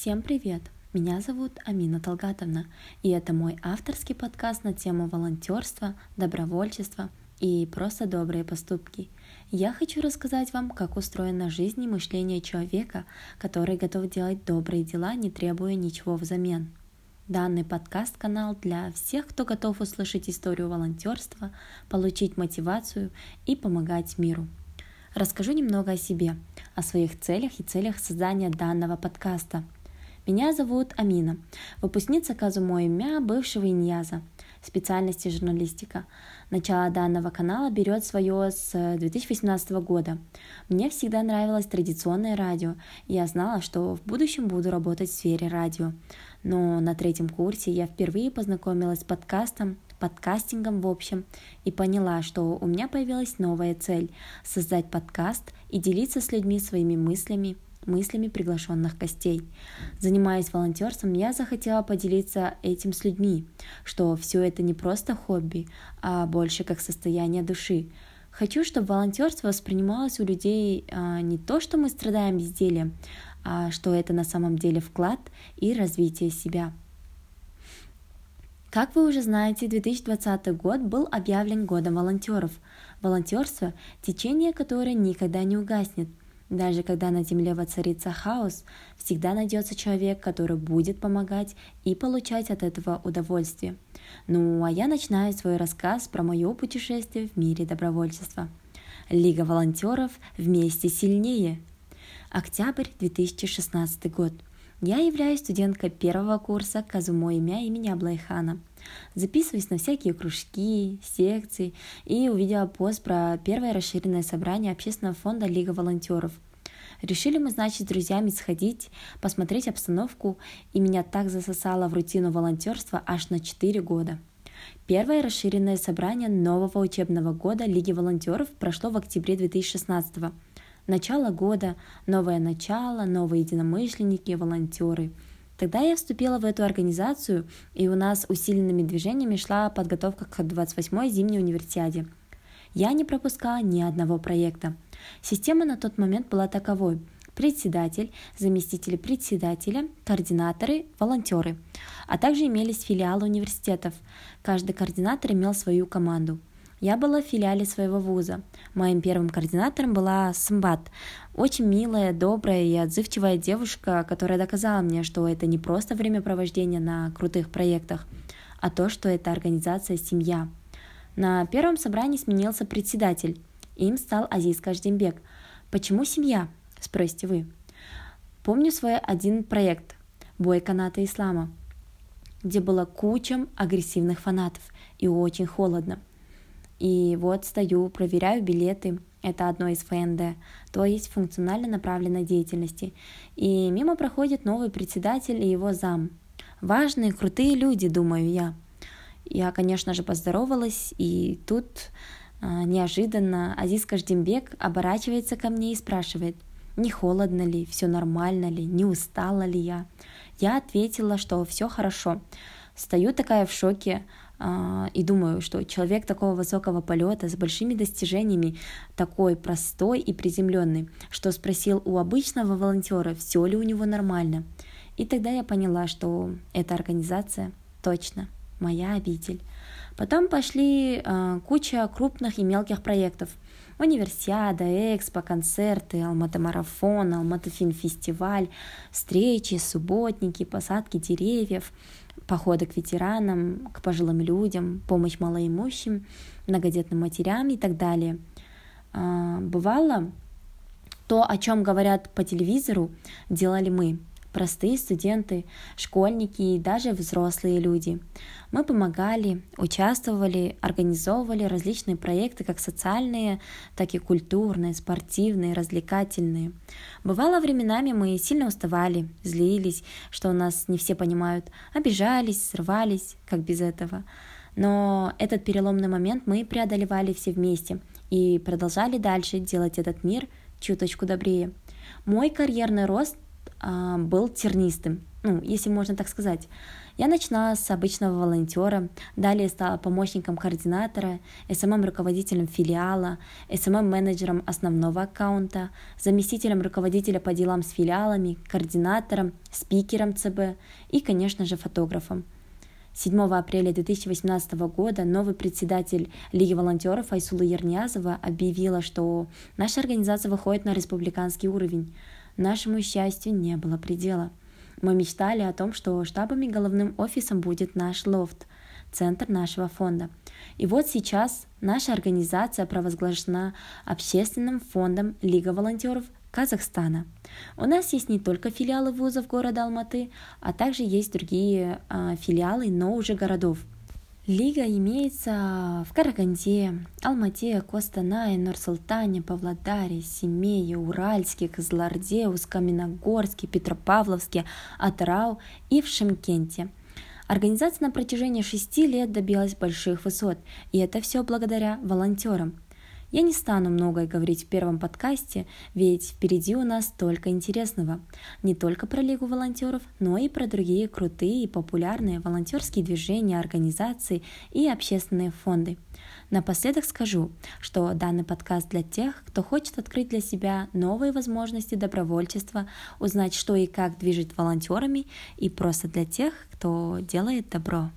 Всем привет! Меня зовут Амина Талгатовна, и это мой авторский подкаст на тему волонтерства, добровольчества и просто добрые поступки. Я хочу рассказать вам, как устроена жизнь и мышление человека, который готов делать добрые дела, не требуя ничего взамен. Данный подкаст-канал для всех, кто готов услышать историю волонтерства, получить мотивацию и помогать миру. Расскажу немного о себе, о своих целях и целях создания данного подкаста – меня зовут Амина, выпускница Казумо имя бывшего Иньяза, специальности журналистика. Начало данного канала берет свое с 2018 года. Мне всегда нравилось традиционное радио, и я знала, что в будущем буду работать в сфере радио. Но на третьем курсе я впервые познакомилась с подкастом, подкастингом в общем, и поняла, что у меня появилась новая цель – создать подкаст и делиться с людьми своими мыслями, мыслями приглашенных гостей. Занимаясь волонтерством, я захотела поделиться этим с людьми, что все это не просто хобби, а больше как состояние души. Хочу, чтобы волонтерство воспринималось у людей а, не то, что мы страдаем бездельем, а что это на самом деле вклад и развитие себя. Как вы уже знаете, 2020 год был объявлен годом волонтеров. Волонтерство – течение, которое никогда не угаснет – даже когда на земле воцарится хаос, всегда найдется человек, который будет помогать и получать от этого удовольствие. Ну а я начинаю свой рассказ про мое путешествие в мире добровольчества. Лига волонтеров вместе сильнее. Октябрь 2016 год. Я являюсь студенткой первого курса Казумо имя имени Аблайхана. Записываюсь на всякие кружки, секции и увидела пост про первое расширенное собрание общественного фонда Лига волонтеров. Решили мы, значит, с друзьями сходить, посмотреть обстановку, и меня так засосало в рутину волонтерства аж на 4 года. Первое расширенное собрание нового учебного года Лиги волонтеров прошло в октябре 2016 года Начало года, новое начало, новые единомышленники, волонтеры. Тогда я вступила в эту организацию, и у нас усиленными движениями шла подготовка к 28-й зимней универсиаде. Я не пропускала ни одного проекта. Система на тот момент была таковой – председатель, заместители председателя, координаторы, волонтеры. А также имелись филиалы университетов. Каждый координатор имел свою команду – я была в филиале своего вуза. Моим первым координатором была Самбат, очень милая, добрая и отзывчивая девушка, которая доказала мне, что это не просто времяпровождение на крутых проектах, а то, что это организация «Семья». На первом собрании сменился председатель. Им стал Азиз Каждембек. Почему семья? Спросите вы. Помню свой один проект «Бой каната ислама», где было куча агрессивных фанатов и очень холодно – и вот стою, проверяю билеты. Это одно из ФНД, то есть функционально направленной деятельности. И мимо проходит новый председатель и его зам. Важные, крутые люди, думаю я. Я, конечно же, поздоровалась, и тут а, неожиданно Азиз Каждембек оборачивается ко мне и спрашивает, не холодно ли, все нормально ли, не устала ли я. Я ответила, что все хорошо. Стою такая в шоке, и думаю, что человек такого высокого полета с большими достижениями, такой простой и приземленный, что спросил у обычного волонтера, все ли у него нормально. И тогда я поняла, что эта организация точно моя обитель. Потом пошли э, куча крупных и мелких проектов. Универсиада, экспо, концерты, Алматы-марафон, Алматы-фильм-фестиваль, встречи, субботники, посадки деревьев – походы к ветеранам, к пожилым людям, помощь малоимущим, многодетным матерям и так далее. А, бывало, то, о чем говорят по телевизору, делали мы простые студенты, школьники и даже взрослые люди. Мы помогали, участвовали, организовывали различные проекты, как социальные, так и культурные, спортивные, развлекательные. Бывало, временами мы сильно уставали, злились, что нас не все понимают, обижались, срывались, как без этого. Но этот переломный момент мы преодолевали все вместе и продолжали дальше делать этот мир чуточку добрее. Мой карьерный рост был тернистым. ну, если можно так сказать. Я начала с обычного волонтера, далее стала помощником координатора, SMM-руководителем филиала, SMM-менеджером основного аккаунта, заместителем руководителя по делам с филиалами, координатором, спикером ЦБ и, конечно же, фотографом. 7 апреля 2018 года новый председатель Лиги волонтеров Айсула Ерниязова объявила, что наша организация выходит на республиканский уровень. Нашему счастью не было предела. Мы мечтали о том, что штабом и головным офисом будет наш лофт, центр нашего фонда. И вот сейчас наша организация провозглашена общественным фондом Лига волонтеров Казахстана. У нас есть не только филиалы вузов города Алматы, а также есть другие э, филиалы, но уже городов. Лига имеется в Караганде, Алмате, Костанае, Нур-Султане, Павлодаре, Семее, Уральске, Козларде, Усть-Каменогорске, Петропавловске, Атырау и в Шимкенте. Организация на протяжении шести лет добилась больших высот, и это все благодаря волонтерам – я не стану многое говорить в первом подкасте, ведь впереди у нас столько интересного. Не только про Лигу волонтеров, но и про другие крутые и популярные волонтерские движения, организации и общественные фонды. Напоследок скажу, что данный подкаст для тех, кто хочет открыть для себя новые возможности добровольчества, узнать, что и как движет волонтерами, и просто для тех, кто делает добро.